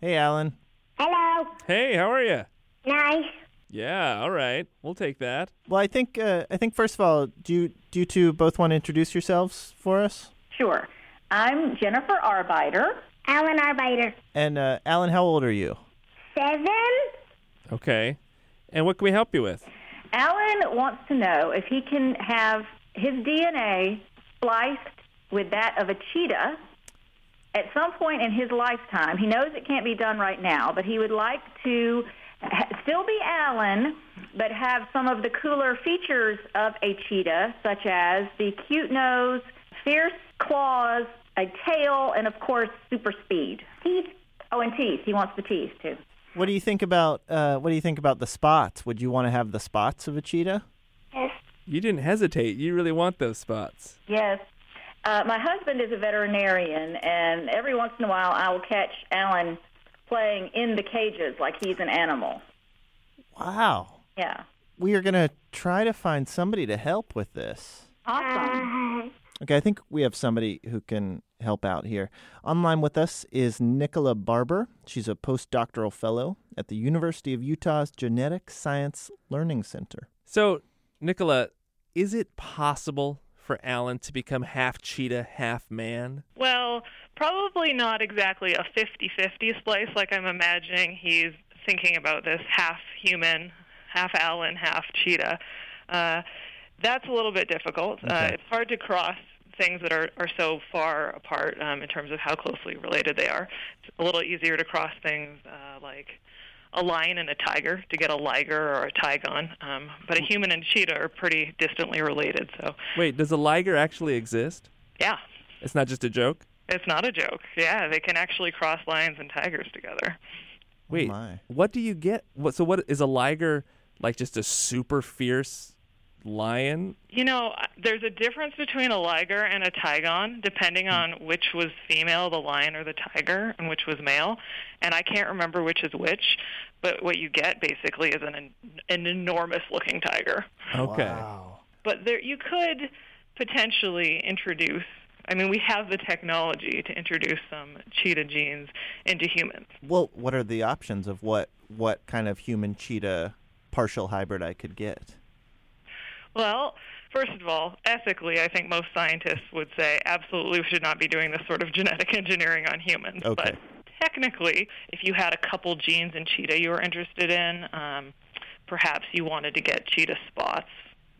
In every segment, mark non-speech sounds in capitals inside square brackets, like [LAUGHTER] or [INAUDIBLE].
Hey, Alan. Hello. Hey, how are you? Nice. Yeah, all right. We'll take that. Well, I think uh, I think first of all, do you, do you two both want to introduce yourselves for us? Sure. I'm Jennifer Arbiter. Alan Arbiter. And uh, Alan, how old are you? Seven. Okay. And what can we help you with? Alan wants to know if he can have his DNA spliced with that of a cheetah at some point in his lifetime. He knows it can't be done right now, but he would like to still be Alan, but have some of the cooler features of a cheetah, such as the cute nose, fierce claws, a tail, and of course, super speed. Teeth. Oh, and teeth. He wants the teeth too. What do you think about uh, what do you think about the spots? Would you want to have the spots of a cheetah? Yes. You didn't hesitate. You really want those spots. Yes. Uh, my husband is a veterinarian, and every once in a while I will catch Alan playing in the cages like he's an animal. Wow. Yeah. We are gonna try to find somebody to help with this. Awesome. Okay, I think we have somebody who can help out here. Online with us is Nicola Barber. She's a postdoctoral fellow at the University of Utah's Genetic Science Learning Center. So, Nicola, is it possible for Alan to become half cheetah, half man? Well, probably not exactly a 50 50 splice like I'm imagining he's thinking about this half human, half Alan, half cheetah. Uh, that's a little bit difficult. Uh, it's hard to cross things that are, are so far apart um, in terms of how closely related they are. It's a little easier to cross things uh, like a lion and a tiger to get a liger or a tigon, um, but a human and cheetah are pretty distantly related. So, Wait, does a liger actually exist? yeah, It's not just a joke? it's not a joke. Yeah, they can actually cross lions and tigers together. Wait, my. what do you get? What, so, what is a liger like just a super fierce lion? You know, there's a difference between a liger and a tigon, depending on which was female, the lion or the tiger, and which was male. And I can't remember which is which, but what you get basically is an an enormous looking tiger. Okay. Wow. But there, you could potentially introduce. I mean, we have the technology to introduce some cheetah genes into humans. Well, what are the options of what what kind of human cheetah partial hybrid I could get? Well, first of all, ethically, I think most scientists would say absolutely we should not be doing this sort of genetic [LAUGHS] engineering on humans. Okay. But technically, if you had a couple genes in cheetah you were interested in, um, perhaps you wanted to get cheetah spots.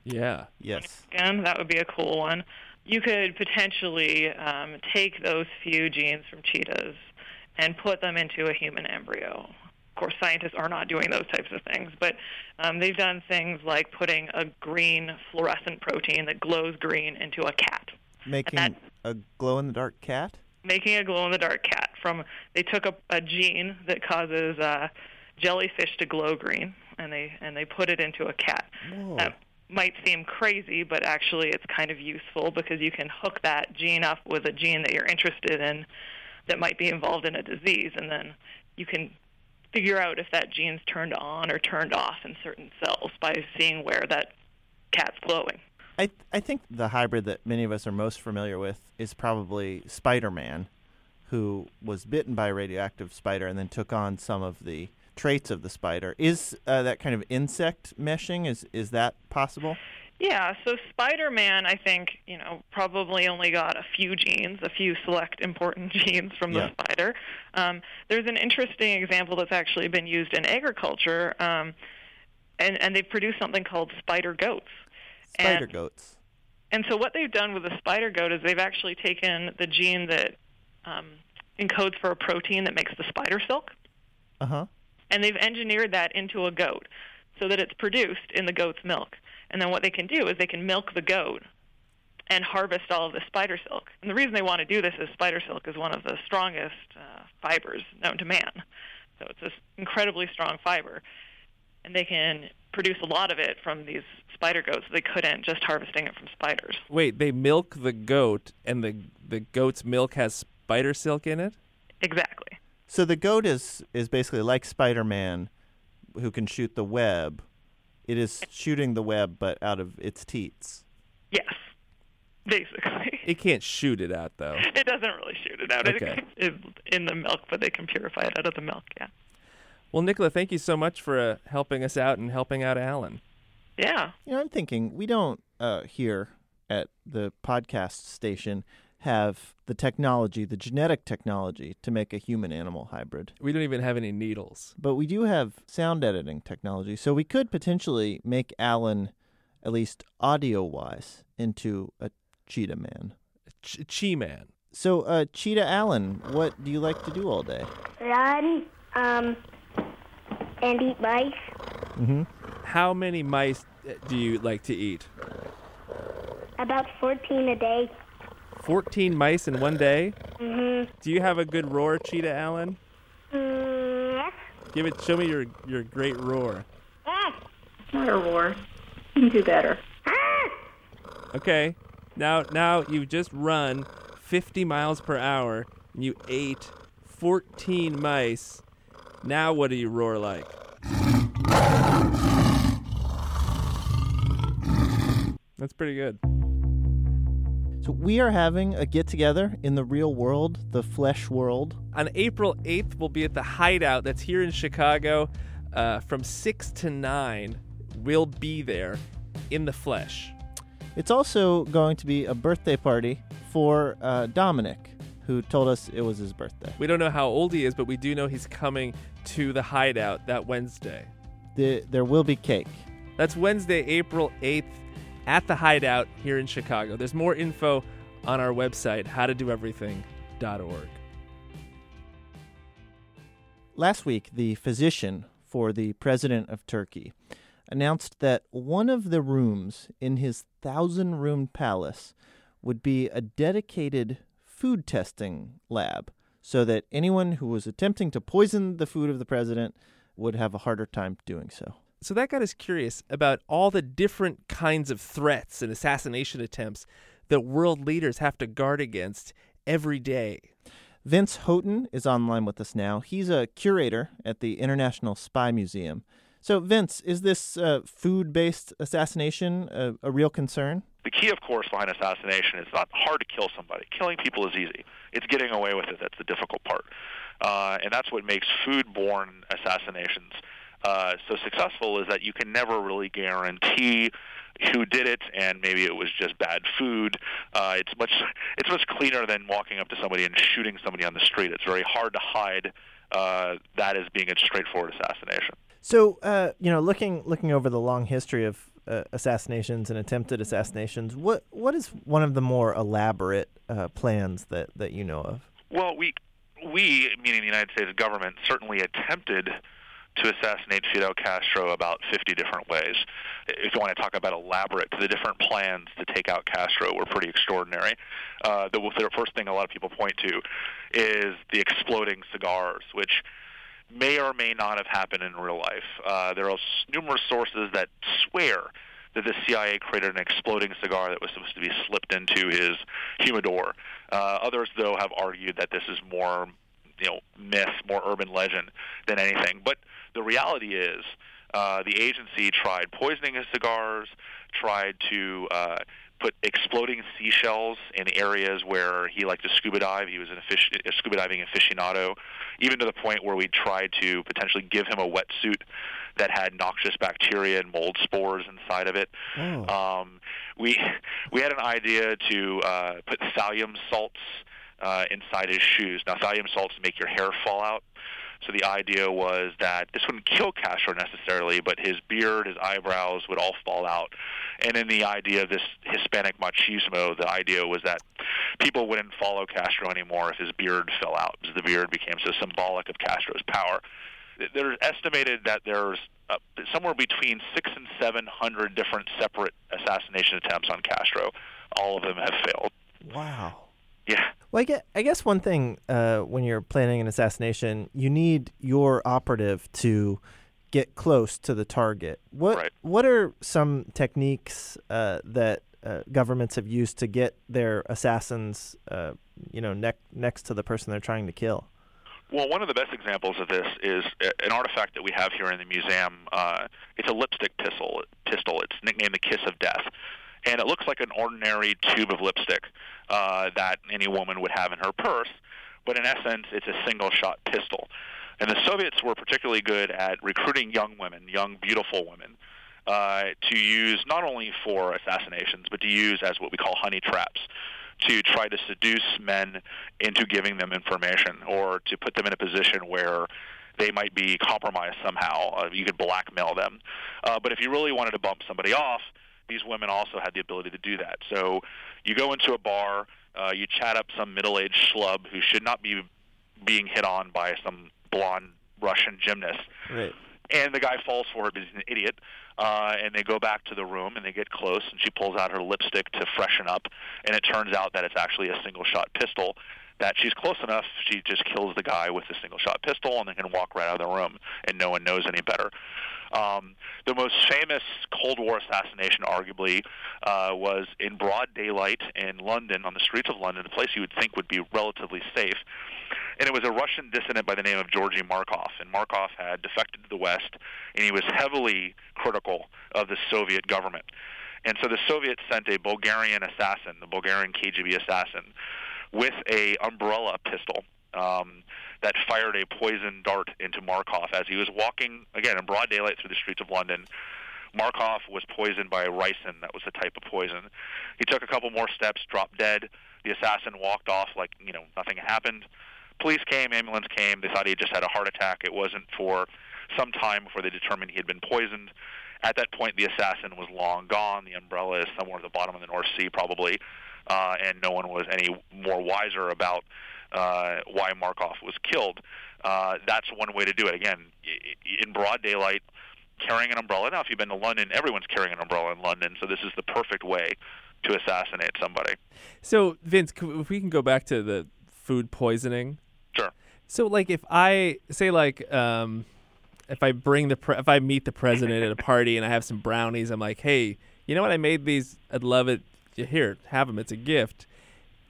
Yeah. Yes. Again, that would be a cool one. You could potentially um, take those few genes from cheetahs and put them into a human embryo. Of course, scientists are not doing those types of things, but um, they've done things like putting a green fluorescent protein that glows green into a cat, Making that- a glow in the dark cat? making a glow in the dark cat. From they took a, a gene that causes uh, jellyfish to glow green, and they and they put it into a cat. Whoa. That might seem crazy, but actually it's kind of useful because you can hook that gene up with a gene that you're interested in that might be involved in a disease, and then you can figure out if that gene's turned on or turned off in certain cells by seeing where that cat's glowing. I I think the hybrid that many of us are most familiar with is probably Spider-Man, who was bitten by a radioactive spider and then took on some of the traits of the spider. Is uh, that kind of insect meshing? Is is that possible? Yeah, so Spider Man, I think, you know, probably only got a few genes, a few select important [LAUGHS] genes from the Yeah. spider. Um, there's an interesting example that's actually been used in agriculture, um, and, and they've produced something called spider goats. Spider And- goats. And so what they've done with the spider goat is they've actually taken the gene that um, encodes for a protein that makes the spider silk, Uh huh. and they've engineered that into a goat so that it's produced in the goat's milk. And then what they can do is they can milk the goat and harvest all of the spider silk. And the reason they want to do this is spider silk is one of the strongest uh, fibers known to man. So it's this incredibly strong fiber. And they can produce a lot of it from these spider goats. They couldn't just harvesting it from spiders. Wait, they milk the goat, and the the goat's milk has spider silk in it. Exactly. So the goat is is basically like Spider-Man, who can shoot the web. It is shooting the web, but out of its teats. Yes. basically. It can't shoot it out though. It doesn't really shoot it out. Okay. [LAUGHS] It's in the milk, but they can purify it out of the milk. Yeah. Well, Nicola, thank you so much for uh, helping us out and helping out Alan. Yeah. You know, I'm thinking we don't uh, here at the podcast station have the technology, the genetic technology, to make a human animal hybrid. We don't even have any needles. But we do have sound editing technology, so we could potentially make Alan, at least audio wise, into a cheetah man. Ch- Chi Man. So, uh, Cheetah Alan, what do you like to do all day? Run, um, and eat mice. Mm-hmm. How many mice uh, do you like to eat? About 14 a day. 14 mice in one day? Mm-hmm. Do you have a good roar, Cheetah Alan? Mm, yes. Give it show me your your great roar. Ah! Not a roar. You can do better. Ah! Okay. Now now you've just run 50 miles per hour and you ate 14 mice. Now what do you roar like? That's pretty good. So, we are having a get together in the real world, the flesh world. On April 8th, we'll be at the Hideout that's here in Chicago uh, from 6 to 9. We'll be there in the flesh. It's also going to be a birthday party for uh, Dominic, who told us it was his birthday. We don't know how old he is, but we do know he's coming to the Hideout that Wednesday. The, there will be cake. That's Wednesday, April 8th at the Hideout here in Chicago. There's more info on our website, howtodoeverything.org. Last week, the physician for the president of Turkey announced that one of the rooms in his thousand room palace would be a dedicated food testing lab so that anyone who was attempting to poison the food of the president would have a harder time doing so. So that got us curious about all the different kinds of threats and assassination attempts that world leaders have to guard against every day. Vince Houghton is online with us now. He's a curator at the International Spy Museum. So, Vince, is this uh, food based assassination a, a real concern? The key, of course, behind assassination is not hard to kill somebody. Killing people is easy. It's getting away with it that's the difficult part. Uh, and that's what makes food-borne assassinations uh, so successful is that you can never really guarantee who did it, and maybe it was just bad food. Uh, it's much it's much cleaner than walking up to somebody and shooting somebody on the street. It's very hard to hide uh, that as being a straightforward assassination. So, uh, you know, looking looking over the long history of uh, assassinations and attempted assassinations, what what is one of the more elaborate uh, plans that, that you know of? Well, we we meaning the United States government certainly attempted to assassinate Fidel Castro about 50 different ways. If you want to talk about elaborate, the different plans to take out Castro were pretty extraordinary. Uh, the, first thing a lot of people point to is the exploding cigars, which may or may not have happened in real life. Uh, there are numerous sources that swear that the CIA created an exploding cigar that was supposed to be slipped into his humidor. Uh, others, though, have argued that this is more, you know, myth, more urban legend than anything. But the reality is, uh, the agency tried poisoning his cigars, tried to uh, put exploding seashells in areas where he liked to scuba dive. He was an afic- a scuba diving aficionado, even to the point where we tried to potentially give him a wetsuit that had noxious bacteria and mold spores inside of it. Oh. Um, we we had an idea to uh, put thallium salts uh, inside his shoes. Now, thallium salts make your hair fall out. So the idea was that this wouldn't kill Castro necessarily, but his beard, his eyebrows would all fall out. And in the idea of this Hispanic machismo, the idea was that people wouldn't follow Castro anymore if his beard fell out, because the beard became so symbolic of Castro's power. There's estimated that there's uh, somewhere between six and seven hundred different separate assassination attempts on Castro. All of them have failed. Wow. Yeah. Well, I guess, I guess one thing uh, when you're planning an assassination, you need your operative to get close to the target. What Right. What are some techniques uh, that uh, governments have used to get their assassins, uh, you know, ne- next to the person they're trying to kill? Well, one of the best examples of this is an artifact that we have here in the museum. Uh, it's a lipstick pistol. Pistol. It's nicknamed the Kiss of Death, and it looks like an ordinary tube of lipstick uh, that any woman would have in her purse, but in essence, it's a single-shot pistol. And the Soviets were particularly good at recruiting young women, young, beautiful women, uh, to use not only for assassinations, but to use as what we call honey traps to try to seduce men into giving them information or to put them in a position where they might be compromised somehow. Uh, you could blackmail them. Uh, but if you really wanted to bump somebody off, these women also had the ability to do that. So you go into a bar, uh, you chat up some middle-aged schlub who should not be being hit on by some blonde Russian gymnast. Right. And the guy falls for her because he's an idiot. Uh, and they go back to the room and they get close, and she pulls out her lipstick to freshen up, and it turns out that it's actually a single shot pistol. That she's close enough, she just kills the guy with the single shot pistol and then can walk right out of the room, and no one knows any better. Um, the most famous Cold War assassination, arguably, uh, was in broad daylight in London, on the streets of London, a place you would think would be relatively safe. And it was a Russian dissident by the name of Georgy Markov. And Markov had defected to the West, and he was heavily critical of the Soviet government. And so the Soviets sent a Bulgarian assassin, the Bulgarian KGB assassin, with a umbrella pistol um, that fired a poison dart into Markov as he was walking again in broad daylight through the streets of London. Markov was poisoned by ricin, that was a type of poison. He took a couple more steps, dropped dead. The assassin walked off like you know nothing happened. Police came, ambulance came. They thought he just had a heart attack. It wasn't for some time before they determined he had been poisoned. At that point, the assassin was long gone. The umbrella is somewhere at the bottom of the North Sea, probably, uh, and no one was any more wiser about uh, why Markov was killed. Uh, that's one way to do it. Again, in broad daylight, carrying an umbrella. Now, if you've been to London, everyone's carrying an umbrella in London, so this is the perfect way to assassinate somebody. So, Vince, if we can go back to the food poisoning. Sure. So, like, if I say, like, um, if I bring the pre- if I meet the president at a party and I have some brownies, I'm like, hey, you know what? I made these. I'd love it. Here, have them. It's a gift.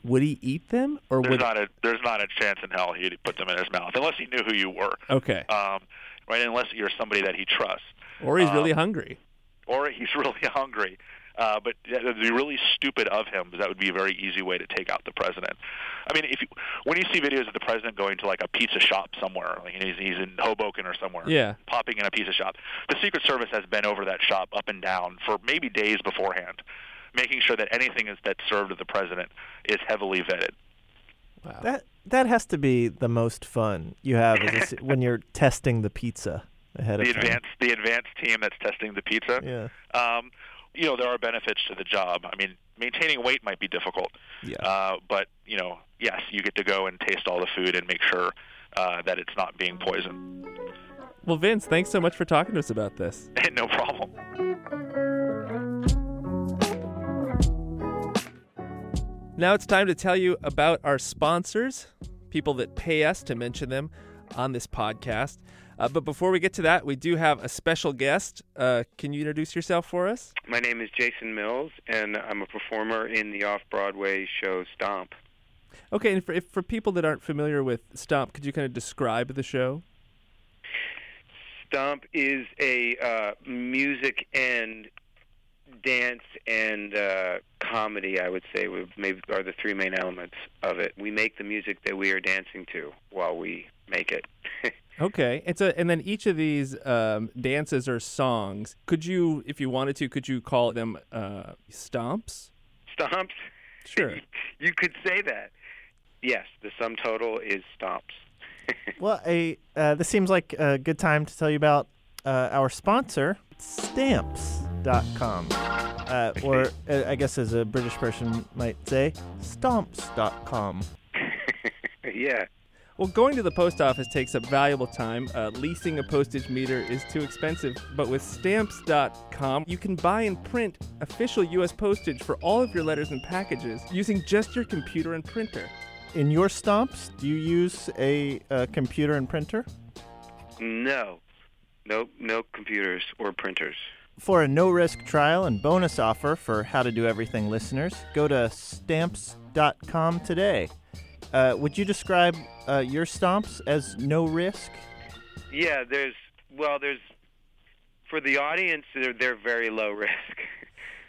Would he eat them, or There's would? not a there's not a chance in hell he'd put them in his mouth unless he knew who you were. Okay. Um, right, unless you're somebody that he trusts, Or he's um, really hungry. or he's [LAUGHS] really hungry. Uh, but it would be really stupid of him because that would be a very easy way to take out the president. I mean, if you, when you see videos of the president going to like a pizza shop somewhere, like he's, he's in Hoboken or somewhere, Yeah. popping in a pizza shop, the Secret Service has been over that shop up and down for maybe days beforehand, making sure that anything is that's served to the president is heavily vetted. Wow. That that has to be the most fun you have is this- when you're testing the pizza ahead The of time. advanced the advanced team that's testing the pizza. Yeah. Um, you know, there are benefits to the job. I mean, maintaining weight might be difficult. Yeah. Uh, but you know, yes, you get to go and taste all the food and make sure uh, that it's not being poisoned. Well, Vince, thanks so much for talking to us about this. [LAUGHS] no problem. Now it's time to tell you about our sponsors, people that pay us to mention them on this podcast. Uh, but before we get to that, we do have a special guest. Uh, can you introduce yourself for us? My name is Jason Mills, and I'm a performer in the off Broadway show Stomp. Okay, and for, if, for people that aren't familiar with Stomp, could you kind of describe the show? Stomp is a uh, music and dance and uh, comedy, I would say, would maybe are the three main elements of it. We make the music that we are dancing to while we make it. [LAUGHS] Okay, it's a and then each of these um, dances or songs. Could you, if you wanted to, could you call them uh, stomps? Stomps? [LAUGHS] Sure. you could say that. Yes, the sum total is stomps. [LAUGHS] Well, a uh, this seems like a good time to tell you about uh, our sponsor, Stamps.com, uh, or [LAUGHS] uh, I guess as a British person might say, Stomps.com. yeah. Well, going to the post office takes up valuable time. Uh, leasing a postage meter is too expensive. But with stamps.com, you can buy and print official U.S. postage for all of your letters and packages using just your computer and printer. In your stomps, do you use a, uh computer and printer? No. No no computers or printers. For a no risk trial and bonus offer for How to Do Everything listeners, go to stamps.com today. Uh, would you describe uh, your stomps as no risk? Yeah, there's well, there's for the audience, they're, they're very low risk. [LAUGHS]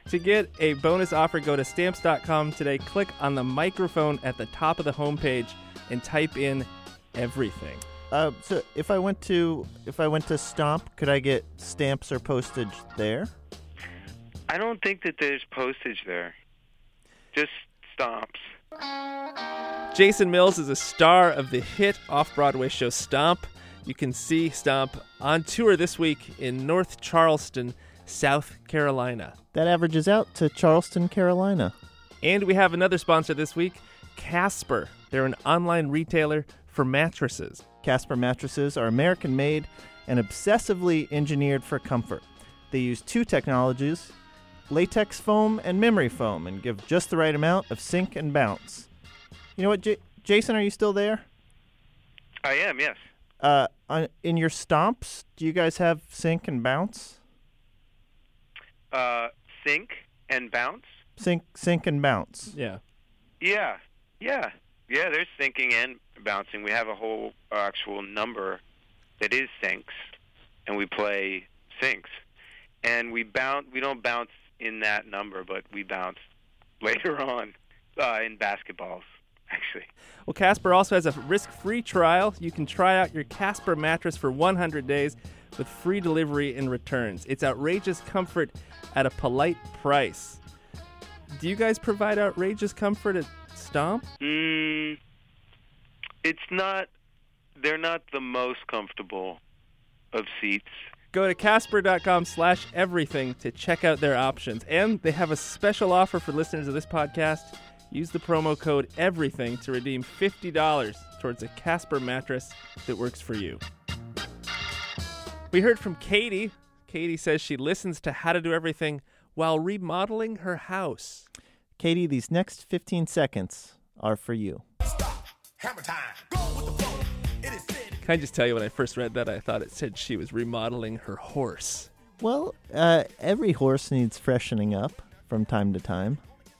To get a bonus offer, go to stamps.com today, click on the microphone at the top of the homepage, and type in everything. Uh, so if I went to if I went to Stomp, could I get stamps or postage there? I don't think that there's postage there. Just stomps. Jason Mills is a star of the hit off Broadway show Stomp. You can see Stomp on tour this week in North Charleston, South Carolina. That averages out to Charleston, Carolina. And we have another sponsor this week, Casper. They're an online retailer for mattresses. Casper mattresses are American made and obsessively engineered for comfort. They use two technologies latex foam and memory foam and give just the right amount of sink and bounce. You know what, J- Jason, are you still there? I am, yes. Uh, on, in your stomps, do you guys have sink and bounce? Uh, sink and bounce. Sink, sink and bounce. Yeah. Yeah, yeah, yeah. There's sinking and bouncing. We have a whole uh, actual number that is sinks, and we play sinks, and we bounce. We don't bounce in that number, but we bounce [LAUGHS] later on uh, in basketballs. [LAUGHS] Actually, Well, Casper also has a risk free trial. You can try out your Casper mattress for 100 days with free delivery and returns. It's outrageous comfort at a polite price. Do you guys provide outrageous comfort at Stomp? mm, it's not. They're not the most comfortable of seats. Go to casper.com slash everything to check out their options. And they have a special offer for listeners of this podcast. Use the promo code everything to redeem $50 towards a Casper mattress that works for you. We heard from Katie. Katie says she listens to How to Do Everything while remodeling her house. Katie, these next 15 seconds are for you. Hammer time. Go with the flow. It is. Can I just tell you when I first read that, I thought it said she was remodeling her horse. Well, uh, every horse needs freshening up from time to time.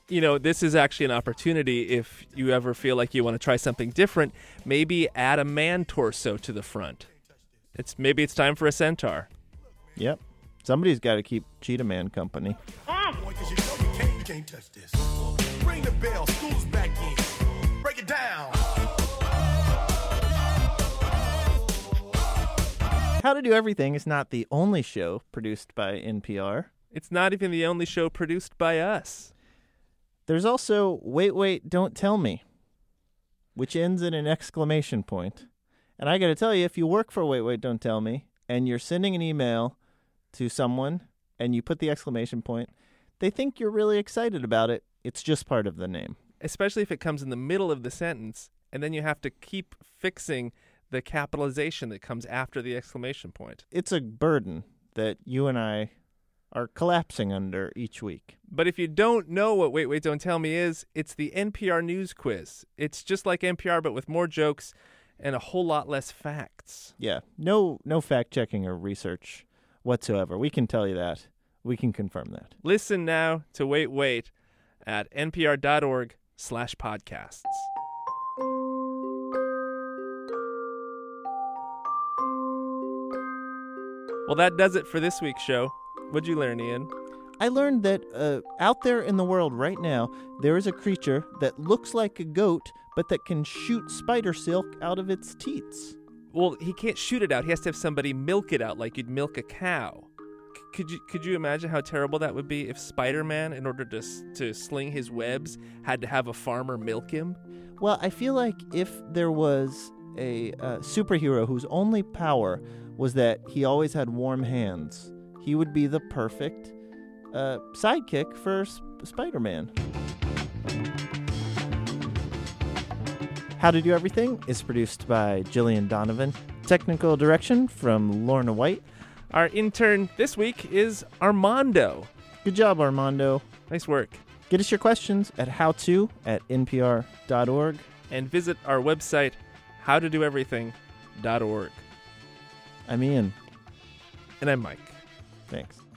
You know, this is actually an opportunity if you ever feel like you want to try something different, maybe add a man torso to the front. It's maybe it's time for a centaur. Yep. Somebody's got to keep Cheetah Man company. Boy, 'cause you know you can't, you can't touch this. Ring the bell. School's back in. Break it down. How to Do Everything is not the only show produced by NPR. It's not even the only show produced by us. There's also Wait, Wait, Don't Tell Me, which ends in an exclamation point. And I got to tell you, if you work for Wait, Wait, Don't Tell Me and you're sending an email to someone and you put the exclamation point, they think you're really excited about it. It's just part of the name. Especially if it comes in the middle of the sentence and then you have to keep fixing the capitalization that comes after the exclamation point. It's a burden that you and I are collapsing under each week. But if you don't know what Wait, Wait, Don't Tell Me is, it's the NPR News Quiz. It's just like NPR, but with more jokes and a whole lot less facts. Yeah, no no fact checking or research whatsoever. We can tell you that. We can confirm that. Listen now to Wait, Wait at npr.org slash podcasts. Well, that does it for this week's show. What'd you learn, Ian? I learned that uh, out there in the world right now, there is a creature that looks like a goat, but that can shoot spider silk out of its teats. Well, he can't shoot it out. He has to have somebody milk it out like you'd milk a cow. C- could you could you imagine how terrible that would be if Spider-Man, in order to to sling his webs, had to have a farmer milk him? Well, I feel like if there was a uh, superhero whose only power was that he always had warm hands, he would be the perfect uh, sidekick for S- Spider Man. How to Do Everything is produced by Jillian Donovan. Technical direction from Lorna White. Our intern this week is Armando. Good job, Armando. Nice work. Get us your questions at howto at npr.org. And visit our website, howtodoeverything.org. I'm Ian. And I'm Mike. Thanks.